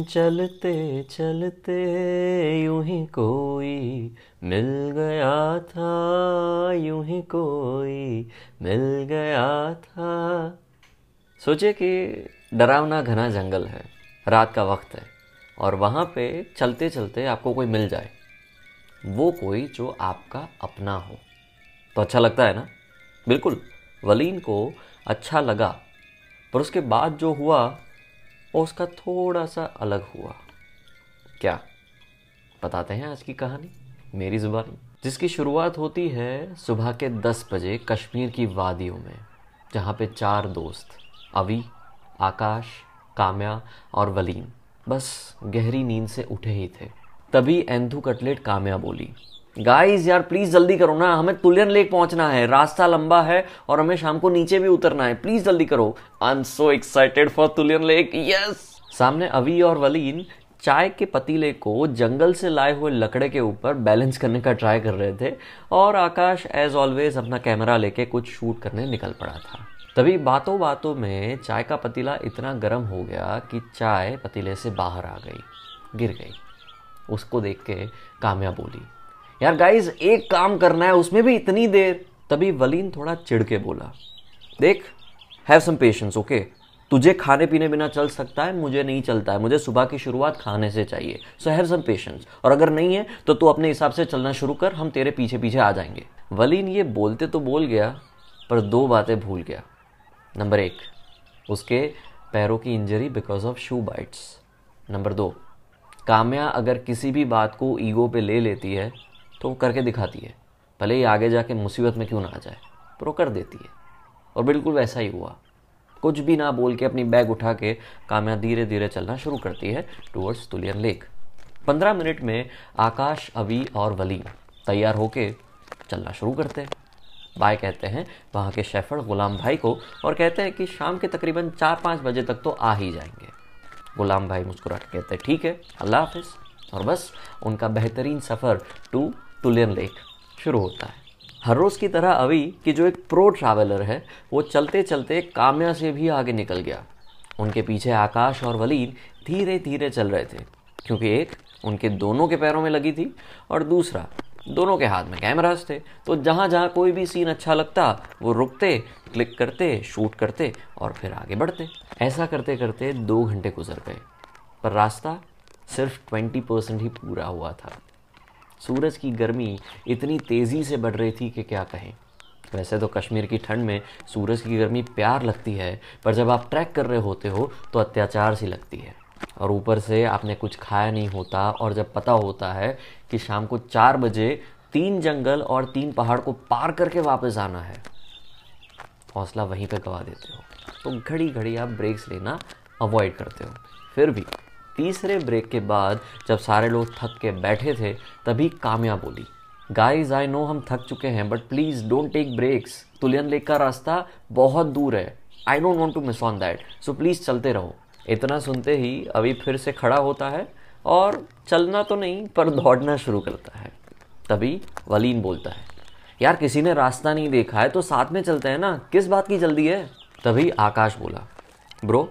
चलते चलते यूँ ही कोई मिल गया था, यूँ ही कोई मिल गया था। सोचिए कि डरावना घना जंगल है, रात का वक्त है, और वहाँ पे चलते चलते आपको कोई मिल जाए, वो कोई जो आपका अपना हो। तो अच्छा लगता है ना? बिल्कुल, वलीन को अच्छा लगा, पर उसके बाद जो हुआ वो उसका थोड़ा सा अलग हुआ। क्या? बताते हैं आज की कहानी, मेरी ज़ुबानी। जिसकी शुरुआत होती है सुबह के दस बजे कश्मीर की वादियों में, जहाँ पे चार दोस्त, अवी, आकाश, काम्या और वलीम, बस गहरी नींद से उठे ही थे। तभी एंथू कटलेट काम्या बोली गाइस यार प्लीज़ जल्दी करो ना। हमें तुलियन लेक पहुँचना है। रास्ता लंबा है और हमें शाम को नीचे भी उतरना है। प्लीज़ जल्दी करो। I am so excited for Tulian lake. Yes सामने अवी और वलीन चाय के पतीले को जंगल से लाए हुए लकड़े के ऊपर बैलेंस करने का ट्राई कर रहे थे और आकाश एज ऑलवेज अपना कैमरा लेके कुछ शूट करने निकल पड़ा था। तभी बातों बातों में चाय का पतीला इतना गर्म हो गया कि चाय पतीले से बाहर आ गई, गिर गई। उसको देख के काम्या बोली यार गाइस एक काम करना है, उसमें भी इतनी देर। तभी वलीन थोड़ा चिढ़ के बोला, देख हैव सम पेशेंस ओके तुझे खाने पीने बिना चल सकता है, मुझे नहीं चलता है। मुझे सुबह की शुरुआत खाने से चाहिए। सो हैव सम पेशेंस और अगर नहीं है तो तू अपने हिसाब से चलना शुरू कर, हम तेरे पीछे पीछे आ जाएँगे। वलीन ये बोलते तो बोल गया, पर दो बातें भूल गया। नंबर एक, उसके पैरों की injury because of shoe bites number दो, काम्या अगर किसी भी बात को ईगो पे ले लेती है तो वो करके दिखाती है। भले ही आगे जाके मुसीबत में क्यों ना आ जाए, पर वो कर देती है। और बिल्कुल वैसा ही हुआ। कुछ भी ना बोल के अपनी बैग उठा के काम्या धीरे धीरे चलना शुरू करती है टूवर्ड्स तुलियन लेक पंद्रह मिनट में आकाश, अवी और वलीम तैयार होके चलना शुरू करते हैं। बाय कहते हैं, वहाँ के शेफर्ड गुलाम भाई को, और कहते हैं कि शाम के तकरीबन चार पाँच बजे तक तो आ ही जाएँगे। गुलाम भाई मुस्कुरा कहते हैं, ठीक है, अल्लाह हाफिज़। और बस, उनका बेहतरीन सफ़र टू तुलियन लेक शुरू होता है। हर रोज़ की तरह अवी कि जो एक प्रो ट्रैवलर है, वो चलते चलते काम्या से भी आगे निकल गया। उनके पीछे आकाश और वलीन धीरे धीरे चल रहे थे, क्योंकि एक उनके दोनों के पैरों में लगी थी और दूसरा दोनों के हाथ में कैमराज थे। तो जहाँ जहाँ कोई भी सीन अच्छा लगता, वो रुकते क्लिक करते शूट करते और फिर आगे बढ़ते। ऐसा करते करते दो घंटे गुजर गए, पर रास्ता सिर्फ़ ट्वेंटी परसेंट ही पूरा हुआ था। सूरज की गर्मी इतनी तेज़ी से बढ़ रही थी कि क्या कहें। वैसे तो कश्मीर की ठंड में सूरज की गर्मी प्यार लगती है, पर जब आप ट्रैक कर रहे होते हो तो अत्याचार सी लगती है। और ऊपर से आपने कुछ खाया नहीं होता, और जब पता होता है कि शाम को चार बजे तीन जंगल और तीन पहाड़ को पार करके वापस आना है, हौसला वहीं पर गवा देते हो। तो घड़ी घड़ी आप ब्रेक्स लेना अवॉइड करते हो। फिर भी तीसरे ब्रेक के बाद जब सारे लोग थक के बैठे थे, तभी कामया बोली गाइस आई नो हम थक चुके हैं but please don't take breaks Tulian lake का रास्ता बहुत दूर है। I don't want to miss on that so please चलते रहो. इतना सुनते ही अभी फिर से खड़ा होता है और चलना तो नहीं, पर दौड़ना शुरू करता है। तभी वलीन बोलता है, यार, किसी ने रास्ता नहीं देखा है तो साथ में चलते हैं ना? किस बात की जल्दी है? तभी आकाश बोला ब्रो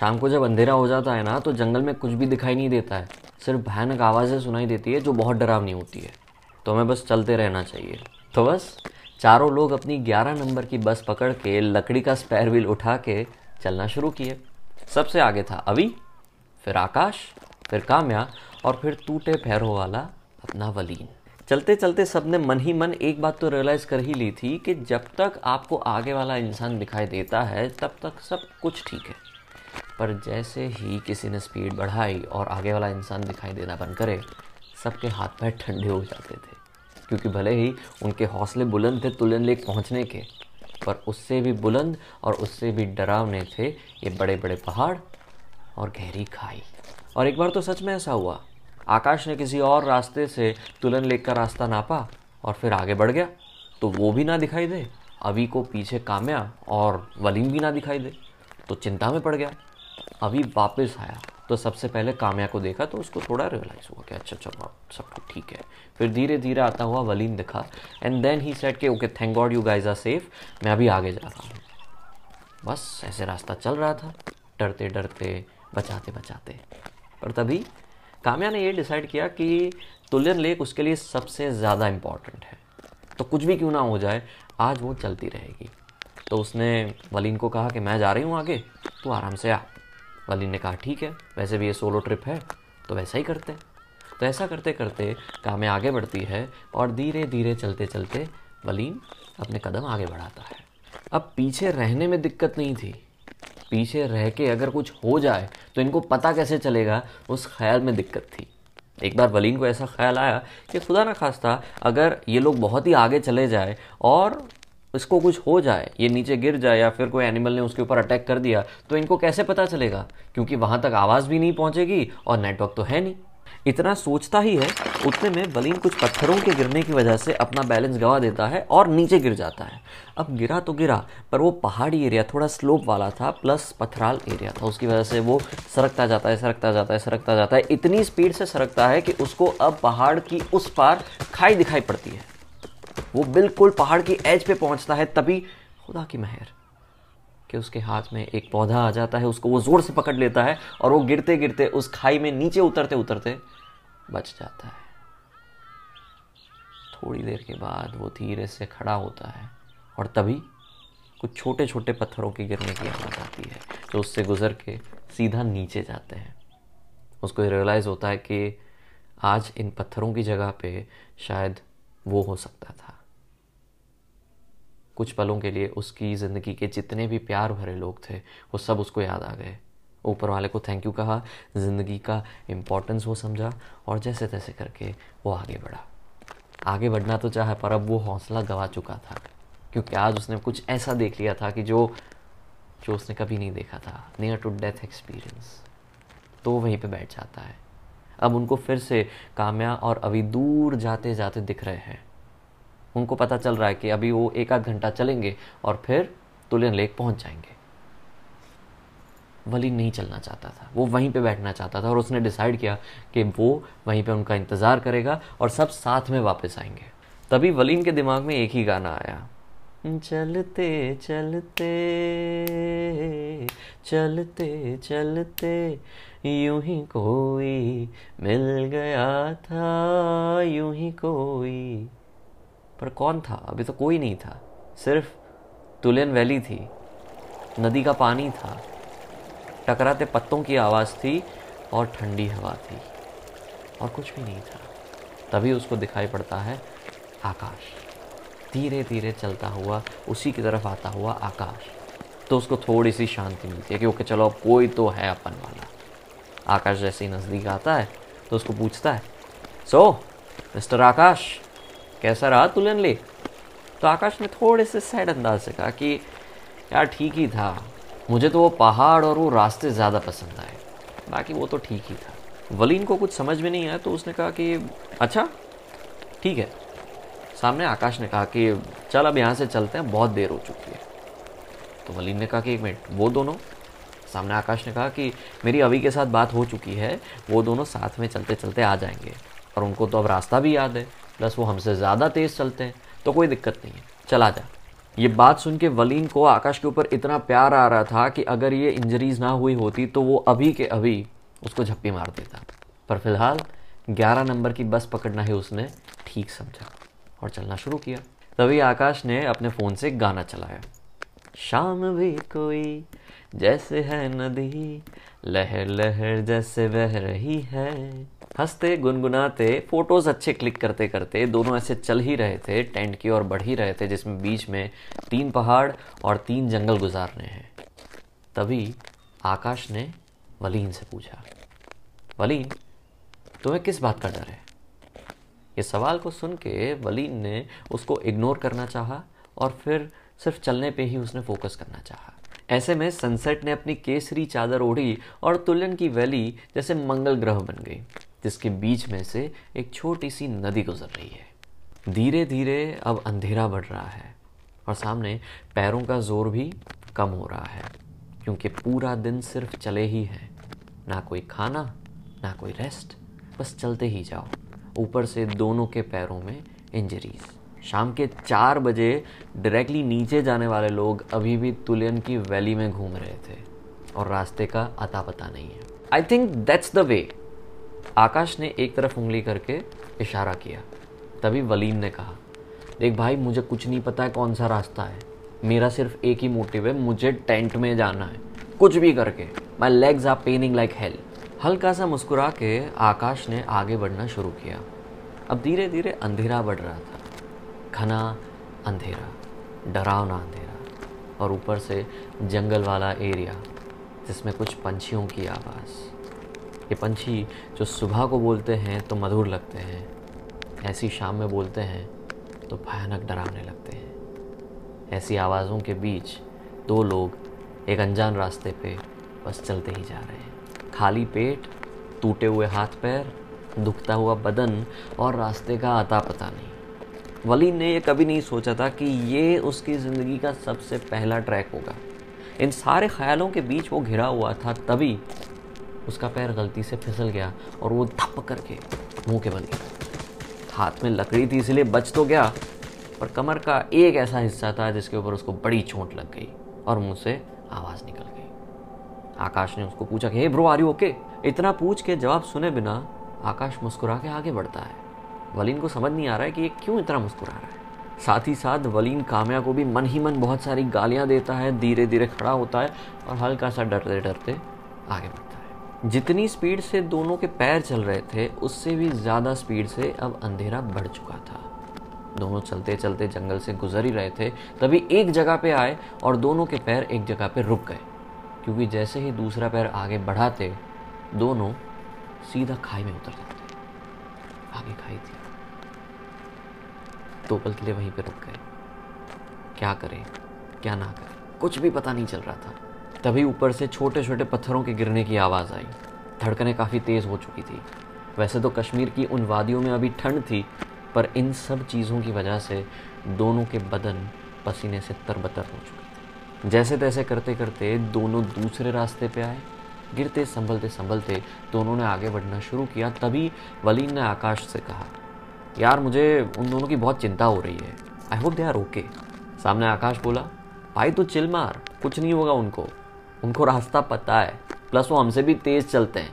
शाम को जब अंधेरा हो जाता है ना तो जंगल में कुछ भी दिखाई नहीं देता है। सिर्फ़ भयानक आवाज़ें सुनाई देती है, जो बहुत डरावनी होती है। तो हमें बस चलते रहना चाहिए। तो बस, चारों लोग अपनी 11 नंबर की बस पकड़ के लकड़ी का स्पेयर व्हील उठा के चलना शुरू किए। सबसे आगे था अभी, फिर आकाश, फिर काम्या, और फिर टूटे पैरों वाला अपना वलीन। चलते चलते सबने मन ही मन एक बात तो रियलाइज़ कर ही ली थी कि जब तक आपको आगे वाला इंसान दिखाई देता है, तब तक सब कुछ ठीक है। पर जैसे ही किसी ने स्पीड बढ़ाई और आगे वाला इंसान दिखाई देना बंद करे, सबके हाथ पैर ठंडे हो जाते थे। क्योंकि भले ही उनके हौसले बुलंद थे तुलन लेक पहुँचने के, पर उससे भी बुलंद और उससे भी डरावने थे ये बड़े बड़े पहाड़ और गहरी खाई। और एक बार तो सच में ऐसा हुआ। आकाश ने किसी और रास्ते से तुलन लेक का रास्ता नापा और फिर आगे बढ़ गया। तो वो भी ना दिखाई दे, अभी को पीछे काम्या और वलीम भी ना दिखाई दे तो चिंता में पड़ गया। अभी वापस आया तो सबसे पहले काम्या को देखा तो उसको थोड़ा रियलाइज़ हुआ कि अच्छा चलो सब कुछ ठीक है। फिर धीरे धीरे आता हुआ वलीन दिखा एंड देन ही सेट के okay thank god you guys are safe मैं अभी आगे जा रहा हूँ। बस, ऐसे रास्ता चल रहा था, डरते डरते, बचाते बचाते। पर तभी काम्या ने ये डिसाइड किया कि तुलियन लेक उसके लिए सबसे ज़्यादा इंपॉर्टेंट है। तो कुछ भी क्यों ना हो जाए, आज वो चलती रहेगी। तो उसने वलीन को कहा कि, मैं जा रही हूँ आगे, तू आराम से आ। वलीन ने कहा, ठीक है, वैसे भी ये सोलो ट्रिप है तो वैसा ही करते तो ऐसा करते करते कामें आगे बढ़ती है और धीरे धीरे चलते चलते वलीन अपने कदम आगे बढ़ाता है। अब पीछे रहने में दिक्कत नहीं थी। पीछे रह के अगर कुछ हो जाए तो इनको पता कैसे चलेगा, उस ख्याल में दिक्कत थी। एक बार वलीन को ऐसा ख्याल आया कि खुदा ना खास्ता, अगर ये लोग बहुत ही आगे चले जाए और इसको कुछ हो जाए, ये नीचे गिर जाए या फिर कोई एनिमल ने उसके ऊपर अटैक कर दिया तो इनको कैसे पता चलेगा? क्योंकि वहाँ तक आवाज़ भी नहीं पहुंचेगी और नेटवर्क तो है नहीं। इतना सोचता ही है, उतने में बलीन कुछ पत्थरों के गिरने की वजह से अपना बैलेंस गवा देता है और नीचे गिर जाता है। अब गिरा तो गिरा, पर वो पहाड़ी एरिया थोड़ा स्लोप वाला था प्लस पथराल एरिया था। उसकी वजह से वो सरकता जाता है, सरकता जाता है, सरकता जाता है। इतनी स्पीड से सरकता है कि उसको अब पहाड़ की उस पार खाई दिखाई पड़ती है। वो बिल्कुल पहाड़ की एज पे पहुँचता है, तभी खुदा की मेहर कि उसके हाथ में एक पौधा आ जाता है, उसको वो ज़ोर से पकड़ लेता है और वो गिरते गिरते उस खाई में नीचे उतरते उतरते बच जाता है। थोड़ी देर के बाद वो धीरे से खड़ा होता है और तभी कुछ छोटे छोटे पत्थरों के गिरने की आवाज़ आती है, जो उससे गुजर के सीधा नीचे जाते हैं। उसको रियलाइज़ होता है कि आज इन पत्थरों की जगह पे शायद वो हो सकता था। कुछ पलों के लिए उसकी ज़िंदगी के जितने भी प्यार भरे लोग थे, वो सब उसको याद आ गए। ऊपर वाले को थैंक यू कहा, ज़िंदगी का इम्पोर्टेंस वो समझा और जैसे तैसे करके वो आगे बढ़ा। आगे बढ़ना तो चाहे, पर अब वो हौसला गवा चुका था, क्योंकि आज उसने कुछ ऐसा देख लिया था कि जो जो उसने कभी नहीं देखा था। नियर टू डेथ एक्सपीरियंस तो वहीं पे बैठ जाता है। अब उनको फिर से काम्या और अभी दूर जाते जाते दिख रहे हैं। उनको पता चल रहा है कि अभी वो एक आध घंटा चलेंगे और फिर तुलियन लेक पहुँच जाएँगे। वली नहीं चलना चाहता था। वो वहीं पे बैठना चाहता था और उसने डिसाइड किया कि वो वहीं पे उनका इंतज़ार करेगा और सब साथ में वापस आएँगे। तभी वलीन के दिमाग में एक ही गाना आया। चलते चलते चलते चलते, यूँ ही कोई मिल गया था, यूँ ही कोई। पर कौन था? अभी तो कोई नहीं था। सिर्फ़ तुलियन वैली थी। नदी का पानी था। टकराते पत्तों की आवाज़ थी और ठंडी हवा थी। और कुछ भी नहीं था। तभी उसको दिखाई पड़ता है आकाश। धीरे धीरे चलता हुआ, उसी की तरफ़ आता हुआ आकाश। तो उसको थोड़ी सी शांति मिलती है कि ओके, चलो अब कोई तो है अपन वाला। आकाश जैसे ही नज़दीक आता है तो उसको पूछता है सो मिस्टर आकाश, कैसा रहा तुलन ले तो आकाश ने थोड़े से सैड अंदाज से कहा कि, यार, ठीक ही था। मुझे तो वो पहाड़ और वो रास्ते ज़्यादा पसंद आए। बाकी वो तो ठीक ही था। वलीन को कुछ समझ में नहीं आया तो उसने कहा कि अच्छा ठीक है सामने आकाश ने कहा कि चल अब यहाँ से चलते हैं, बहुत देर हो चुकी है। तो वलीन ने कहा कि एक मिनट, वो दोनों? सामने आकाश ने कहा कि मेरी अभी के साथ बात हो चुकी है, वो दोनों साथ में चलते चलते आ जाएँगे। और उनको तो अब रास्ता भी याद है, प्लस वो हमसे ज़्यादा तेज़ चलते हैं तो कोई दिक्कत नहीं है, चला जा। ये बात सुन के वलीन को आकाश के ऊपर इतना प्यार आ रहा था कि अगर ये इंजरीज ना हुई होती तो वो अभी के अभी उसको झप्पी मार देता। पर फ़िलहाल 11 नंबर की बस पकड़ना ही उसने ठीक समझा। और चलना शुरू किया। तभी आकाश ने अपने फ़ोन से गाना चलाया। शाम भी कोई जैसे है नदी, लहर लहर जैसे बह रही है। हँसते, गुनगुनाते, फ़ोटोज़ अच्छे क्लिक करते करते दोनों ऐसे चल ही रहे थे, टेंट की ओर बढ़ ही रहे थे, जिसमें बीच में तीन पहाड़ और तीन जंगल गुजारने हैं। तभी आकाश ने वलीन से पूछा, वलीन, तुम्हें किस बात का डर है? ये सवाल को सुन के वलीन ने उसको इग्नोर करना चाहा और फिर सिर्फ़ चलने पे ही उसने फोकस करना चाहा। ऐसे में सनसेट ने अपनी केसरी चादर ओढ़ी और तुलन की वैली जैसे मंगल ग्रह बन गई, जिसके बीच में से एक छोटी सी नदी गुजर रही है। धीरे धीरे अब अंधेरा बढ़ रहा है और सामने पैरों का ज़ोर भी कम हो रहा है, क्योंकि पूरा दिन सिर्फ़ चले ही है। ना कोई खाना, ना कोई रेस्ट बस चलते ही जाओ। ऊपर से दोनों के पैरों में इंजरीज़ शाम के चार बजे डायरेक्टली नीचे जाने वाले लोग अभी भी तुलियन की वैली में घूम रहे थे और रास्ते का अता पता नहीं है. I think that's the way Akash ने एक तरफ़ उंगली करके इशारा किया. तभी वलीन ने कहा, देख भाई, मुझे कुछ नहीं पता है कौन सा रास्ता है. मेरा सिर्फ़ एक ही मोटिव है, मुझे टेंट में जाना है. कुछ भी करके. My legs are paining like hell हल्का सा मुस्कुरा के आकाश ने आगे बढ़ना शुरू किया। अब धीरे धीरे अंधेरा बढ़ रहा था। घना अंधेरा, डरावना अंधेरा, और ऊपर से जंगल वाला एरिया, जिसमें कुछ पंछियों की आवाज़। ये पंछी जो सुबह को बोलते हैं तो मधुर लगते हैं, ऐसी शाम में बोलते हैं तो भयानक डरावने लगते हैं। ऐसी आवाज़ों के बीच दो लोग एक अनजान रास्ते पे बस चलते ही जा रहे हैं। खाली पेट, टूटे हुए हाथ पैर, दुखता हुआ बदन और रास्ते का आता पता नहीं। वलीन ने ये कभी नहीं सोचा था कि ये उसकी ज़िंदगी का सबसे पहला ट्रैक होगा। इन सारे ख्यालों के बीच वो घिरा हुआ था, तभी उसका पैर गलती से फिसल गया और वो धप करके मुँह के बल गया हाथ में लकड़ी थी, इसलिए बच तो गया, पर कमर का एक ऐसा हिस्सा था जिसके ऊपर उसको बड़ी चोट लग गई और मुँह से आवाज़ निकल गई। आकाश ने उसको पूछा कि, hey bro are you okay इतना पूछ के जवाब सुने बिना आकाश मुस्कुरा के आगे बढ़ता है। वलीन को समझ नहीं आ रहा है कि ये क्यों इतना मुस्कुरा रहा है। साथ ही साथ वलीन काम्या को भी मन ही मन बहुत सारी गालियाँ देता है धीरे धीरे खड़ा होता है और हल्का सा डरते डरते आगे बढ़ता है। जितनी स्पीड से दोनों के पैर चल रहे थे, उससे भी ज़्यादा स्पीड से अब अंधेरा बढ़ चुका था। दोनों चलते चलते जंगल से गुजर ही रहे थे, तभी एक जगह पे आए और दोनों के पैर एक जगह पे रुक गए। क्योंकि जैसे ही दूसरा पैर आगे बढ़ाते, दोनों सीधा खाई में उतर जाते। आगे खाई थी। दो पल के लिए वहीं पर रुक गए। क्या करें? क्या ना करें? कुछ भी पता नहीं चल रहा था। तभी ऊपर से छोटे छोटे पत्थरों के गिरने की आवाज़ आई। धड़कनें काफ़ी तेज़ हो चुकी थी। वैसे तो कश्मीर की उन वादियों में अभी ठंड थी, पर इन सब चीज़ों की वजह से दोनों के बदन पसीने से तरबतर हो चुके। जैसे तैसे करते करते दोनों दूसरे रास्ते पे आए। गिरते, संभलते संभलते दोनों ने आगे बढ़ना शुरू किया, तभी वलीन ने आकाश से कहा, यार, मुझे उन दोनों की बहुत चिंता हो रही है। I hope they are okay सामने आकाश बोला, भाई तो चिल मार, कुछ नहीं होगा उनको। उनको रास्ता पता है प्लस वो हमसे भी तेज़ चलते हैं।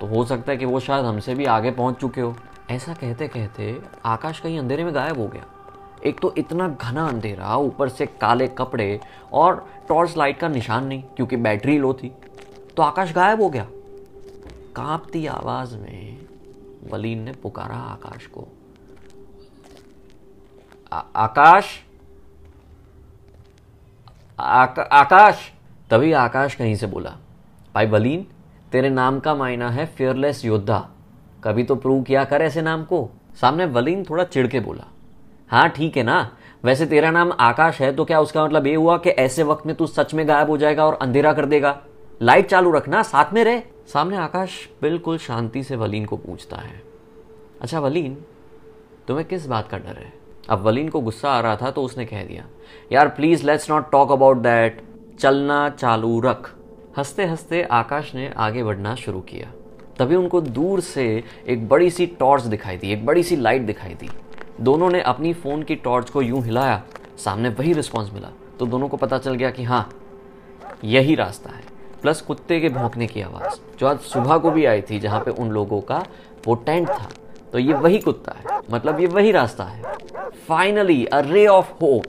तो हो सकता है कि वो शायद हमसे भी आगे पहुँच चुके हो। ऐसा कहते कहते आकाश कहीं अंधेरे में गायब हो गया। एक तो इतना घना अंधेरा ऊपर से काले कपड़े और टॉर्च लाइट का निशान नहीं क्योंकि बैटरी लो थी। तो आकाश गायब हो गया। कांपती आवाज़ में वलीन ने पुकारा आकाश को। आ, आकाश? आका, आकाश? तभी आकाश कहीं से बोला भाई वलीन तेरे नाम का मायना है फियरलेस योद्धा। कभी तो प्रूव किया कर ऐसे नाम को। सामने वलीन थोड़ा चिढ़ के बोला हाँ ठीक है ना? वैसे तेरा नाम आकाश है तो क्या उसका मतलब ये हुआ कि ऐसे वक्त में तू सच में गायब हो जाएगा और अंधेरा कर देगा? लाइट चालू रखना, साथ में रहे। सामने आकाश बिल्कुल शांति से वलीन को पूछता है। अच्छा वलीन, तुम्हें किस बात का डर है? अब वलीन को गुस्सा आ रहा था तो उसने कह दिया, यार please let's not talk about that चलना चालू रख। हँसते हँसते आकाश ने आगे बढ़ना शुरू किया। तभी उनको दूर से एक बड़ी सी टॉर्च दिखाई दी, एक बड़ी सी लाइट दिखाई दी। दोनों ने अपनी फ़ोन की टॉर्च को यूँ हिलाया, सामने वही रिस्पॉन्स मिला तो दोनों को पता चल गया कि हाँ यही रास्ता है। प्लस कुत्ते के भौंकने की आवाज़, जो आज सुबह को भी आई थी, जहाँ पे उन लोगों का वो टेंट था। तो ये वही कुत्ता है मतलब ये वही रास्ता है। फाइनली अ रे ऑफ़ होप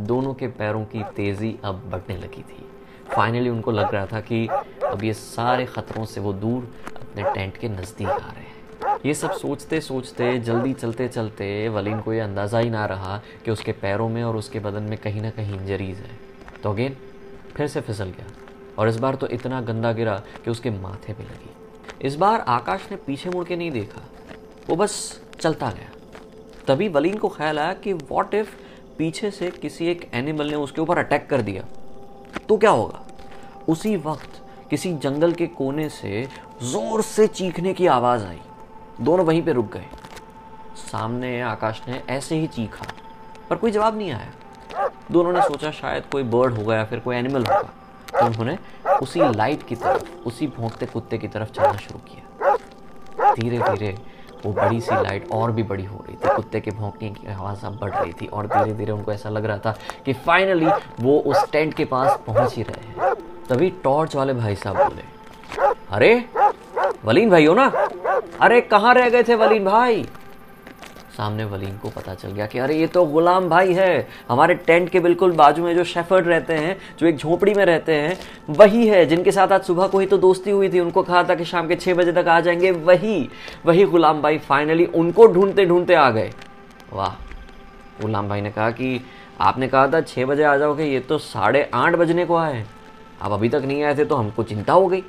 दोनों के पैरों की तेज़ी अब बढ़ने लगी थी। फाइनली उनको लग रहा था कि अब ये सारे ख़तरों से वो दूर अपने टेंट के नज़दीक आ रहे हैं। ये सब सोचते सोचते जल्दी चलते चलते वलीन को ये अंदाज़ा ही ना रहा कि उसके पैरों में और उसके बदन में कहीं ना कहीं इंजरीज है। तो अगेन फिर से फिसल गया। और इस बार तो इतना गंदा गिरा कि उसके माथे पे लगी। इस बार आकाश ने पीछे मुड़ के नहीं देखा। वो बस चलता गया। तभी वलीन को ख्याल आया कि वॉट इफ़ पीछे से किसी एक एनिमल ने उसके ऊपर अटैक कर दिया। तो क्या होगा? उसी वक्त किसी जंगल के कोने से ज़ोर से चीखने की आवाज़ आई। दोनों वहीं पे रुक गए। सामने आकाश ने ऐसे ही चीखा, पर कोई जवाब नहीं आया। दोनों ने सोचा शायद कोई बर्ड होगा या फिर कोई एनिमल होगा तो उन्होंने उसी लाइट की तरफ़, उसी भोंकते कुत्ते की तरफ़ चलना शुरू किया। धीरे धीरे वो बड़ी सी लाइट और भी बड़ी हो रही थी, कुत्ते के भौंकने की आवाज़ अब बढ़ रही थी और धीरे धीरे उनको ऐसा लग रहा था कि फाइनली वो उस टेंट के पास पहुँच ही रहे हैं। तभी टॉर्च वाले भाई साहब बोले, अरे वलीन भाई हो ना अरे, कहाँ रह गए थे वलीन भाई? सामने वलीन को पता चल गया कि अरे, ये तो गुलाम भाई है। हमारे टेंट के बिल्कुल बाजू में जो शेफर्ड रहते हैं, जो एक झोपड़ी में रहते हैं, वही है। जिनके साथ आज सुबह को ही तो दोस्ती हुई थी, उनको कहा था कि शाम के छः बजे तक आ जाएँगे। वही वही गुलाम भाई फाइनली उनको ढूंढते ढूंढते आ गए। वाह। गुलाम भाई ने कहा कि आपने कहा था छः बजे आ जाओगे, ये तो साढ़े आठ बजने को आए। आप अभी तक नहीं आए थे तो हमको चिंता हो गई।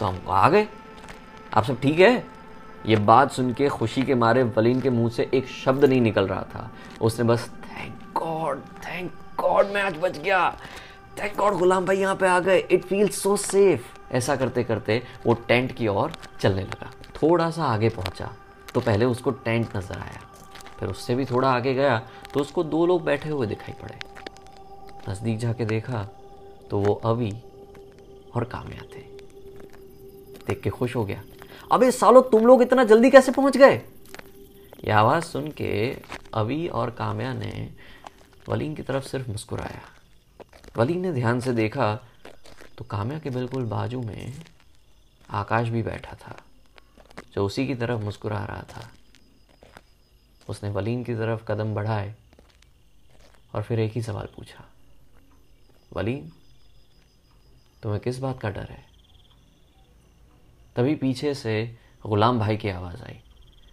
तो हम आ गए। आप सब ठीक है? ये बात सुन के खुशी के मारे वलीन के मुँह से एक शब्द नहीं निकल रहा था। उसने बस थैंक गॉड थैंक गॉड मैं आज बच गया। थैंक गॉड गुलाम भाई यहाँ पे आ गए। इट फील सो सेफ़ ऐसा करते करते वो टेंट की ओर चलने लगा। थोड़ा सा आगे पहुँचा तो पहले उसको टेंट नज़र आया। फिर उससे भी थोड़ा आगे गया तो उसको दो लोग बैठे हुए दिखाई पड़े। नज़दीक जाके देखा तो वो अभी और कामया थे। देख के खुश हो गया। अबे सालो तुम लोग इतना जल्दी कैसे पहुँच गए? यह आवाज़ सुन के अभी और काम्या ने वलीन की तरफ़ सिर्फ़ मुस्कुराया। वलीन ने ध्यान से देखा तो काम्या के बिल्कुल बाजू में आकाश भी बैठा था, जो उसी की तरफ़ मुस्कुरा रहा था। उसने वलीन की तरफ़ कदम बढ़ाए और फिर एक ही सवाल पूछा, वलीन, तुम्हें किस बात का डर है? तभी पीछे से गुलाम भाई की आवाज़ आई।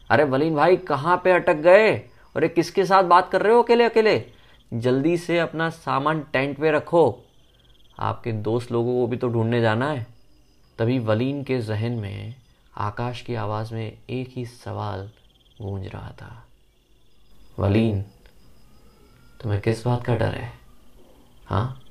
अरे वलीन भाई, कहाँ पे अटक गए? अरे किसके साथ बात कर रहे हो अकेले अकेले? जल्दी से अपना सामान टेंट पे रखो। आपके दोस्त लोगों को भी तो ढूँढने जाना है। तभी वलीन के जहन में, आकाश की आवाज़ में एक ही सवाल गूंज रहा था। वलीन तुम्हें किस बात का डर है? हाँ?